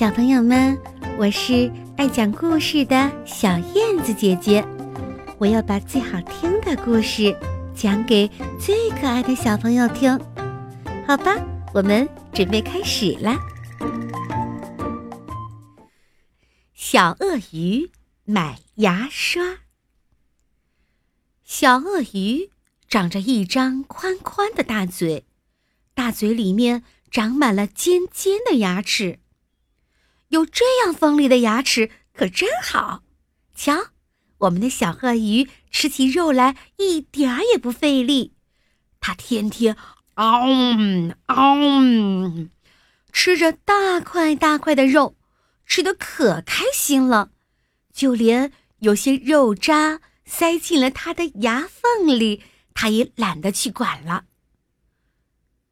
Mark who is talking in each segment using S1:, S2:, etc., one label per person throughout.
S1: 小朋友们，我是爱讲故事的小燕子姐姐，我要把最好听的故事讲给最可爱的小朋友听，好吧？我们准备开始啦。小鳄鱼买牙刷。小鳄鱼长着一张宽宽的大嘴，大嘴里面长满了尖尖的牙齿。有这样锋利的牙齿可真好，瞧，我们的小鳄鱼吃起肉来一点儿也不费力，它天天嗷嗷吃着大块大块的肉，吃的可开心了，就连有些肉渣塞进了它的牙缝里，它也懒得去管了。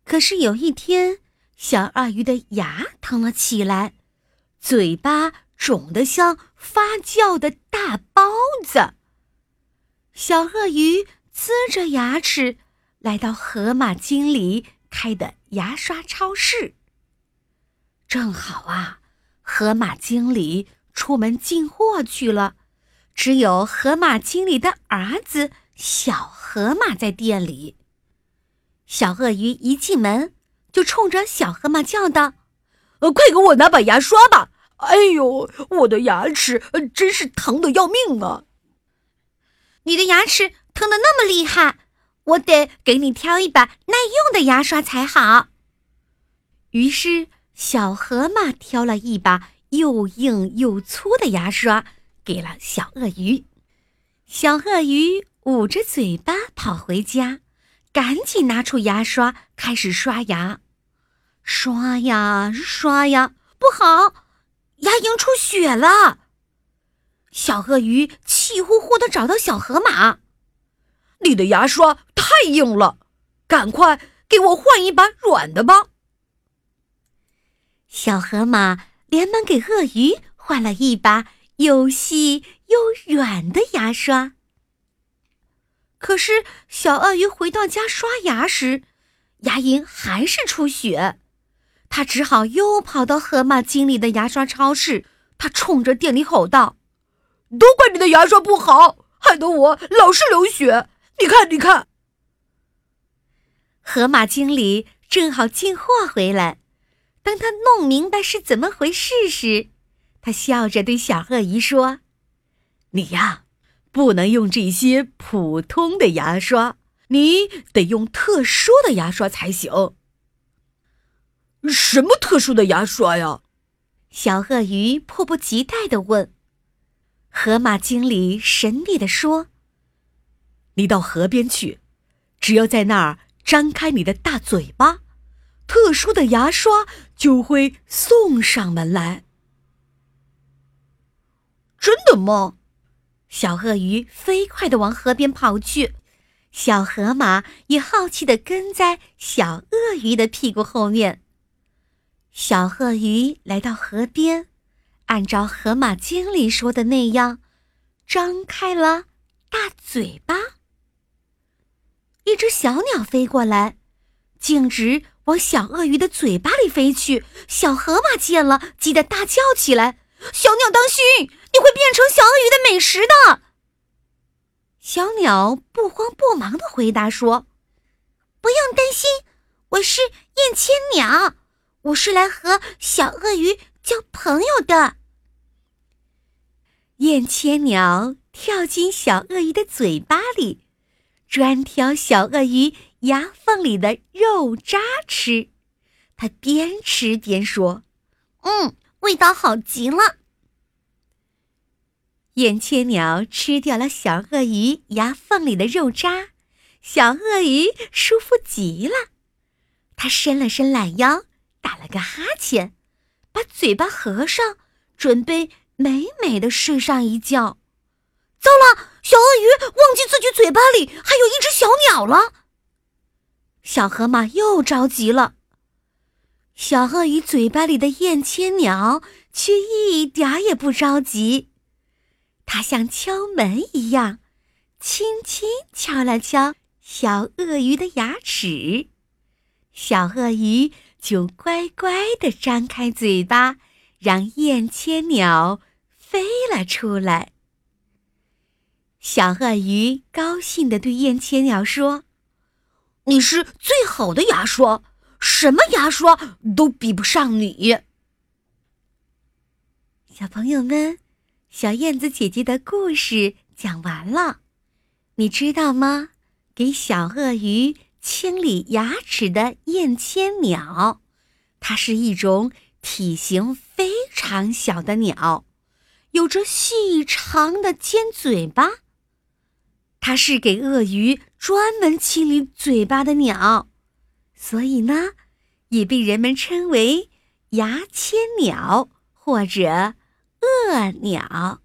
S1: 可是有一天，小鳄鱼的牙疼了起来。嘴巴肿得像发酵的大包子。小鳄鱼呲着牙齿来到河马经理开的牙刷超市。正好啊，河马经理出门进货去了，只有河马经理的儿子小河马在店里。小鳄鱼一进门就冲着小河马叫道。
S2: 呃，快给我拿把牙刷吧！哎呦，我的牙齿真是疼的要命啊！
S1: 你的牙齿疼的那么厉害，我得给你挑一把耐用的牙刷才好。于是，小河马挑了一把又硬又粗的牙刷，给了小鳄鱼。小鳄鱼捂着嘴巴跑回家，赶紧拿出牙刷开始刷牙。刷呀刷呀，不好，牙龈出血了。小鳄鱼气呼呼的找到小河马：“
S2: 你的牙刷太硬了，赶快给我换一把软的吧。”
S1: 小河马连忙给鳄鱼换了一把又细又软的牙刷。可是小鳄鱼回到家刷牙时，牙龈还是出血。他只好又跑到河马经理的牙刷超市。他冲着店里吼道：“
S2: 都怪你的牙刷不好，害得我老是流血。你看，你看。”
S1: 河马经理正好进货回来。当他弄明白是怎么回事时，他笑着对小鳄鱼说：“
S2: 你呀，不能用这些普通的牙刷，你得用特殊的牙刷才行。”什么特殊的牙刷呀？
S1: 小鳄鱼迫不及待地问。河马经理神秘地说：“
S2: 你到河边去，只要在那儿张开你的大嘴巴，特殊的牙刷就会送上门来。”
S1: 真的吗？小鳄鱼飞快地往河边跑去，小河马也好奇地跟在小鳄鱼的屁股后面。小鳄鱼来到河边，按照河马经理说的那样，张开了大嘴巴。一只小鸟飞过来，径直往小鳄鱼的嘴巴里飞去。小河马见了，急得大叫起来：“小鸟，当心！你会变成小鳄鱼的美食的！”小鸟不慌不忙的回答说：“不用担心，我是燕千鸟。”我是来和小鳄鱼交朋友的。燕千鸟跳进小鳄鱼的嘴巴里，专挑小鳄鱼牙缝里的肉渣吃。它边吃边说：“嗯，味道好极了。”燕千鸟吃掉了小鳄鱼牙缝里的肉渣，小鳄鱼舒服极了。它伸了伸懒腰。打了个哈欠，把嘴巴合上，准备美美的睡上一觉。糟了，小鳄鱼忘记自己嘴巴里还有一只小鸟了。小河马又着急了。小鳄鱼嘴巴里的燕千鸟却一点也不着急，它像敲门一样，轻轻敲了敲小鳄鱼的牙齿。小鳄鱼。就乖乖地张开嘴巴，让燕千鸟飞了出来。小鳄鱼高兴地对燕千鸟说：“
S3: 你是最好的牙刷，什么牙刷都比不上你。”
S1: 小朋友们，小燕子姐姐的故事讲完了，你知道吗？给小鳄鱼清理牙齿的燕千鸟，它是一种体型非常小的鸟，有着细长的尖嘴巴。它是给鳄鱼专门清理嘴巴的鸟，所以呢，也被人们称为牙签鸟或者鳄鸟。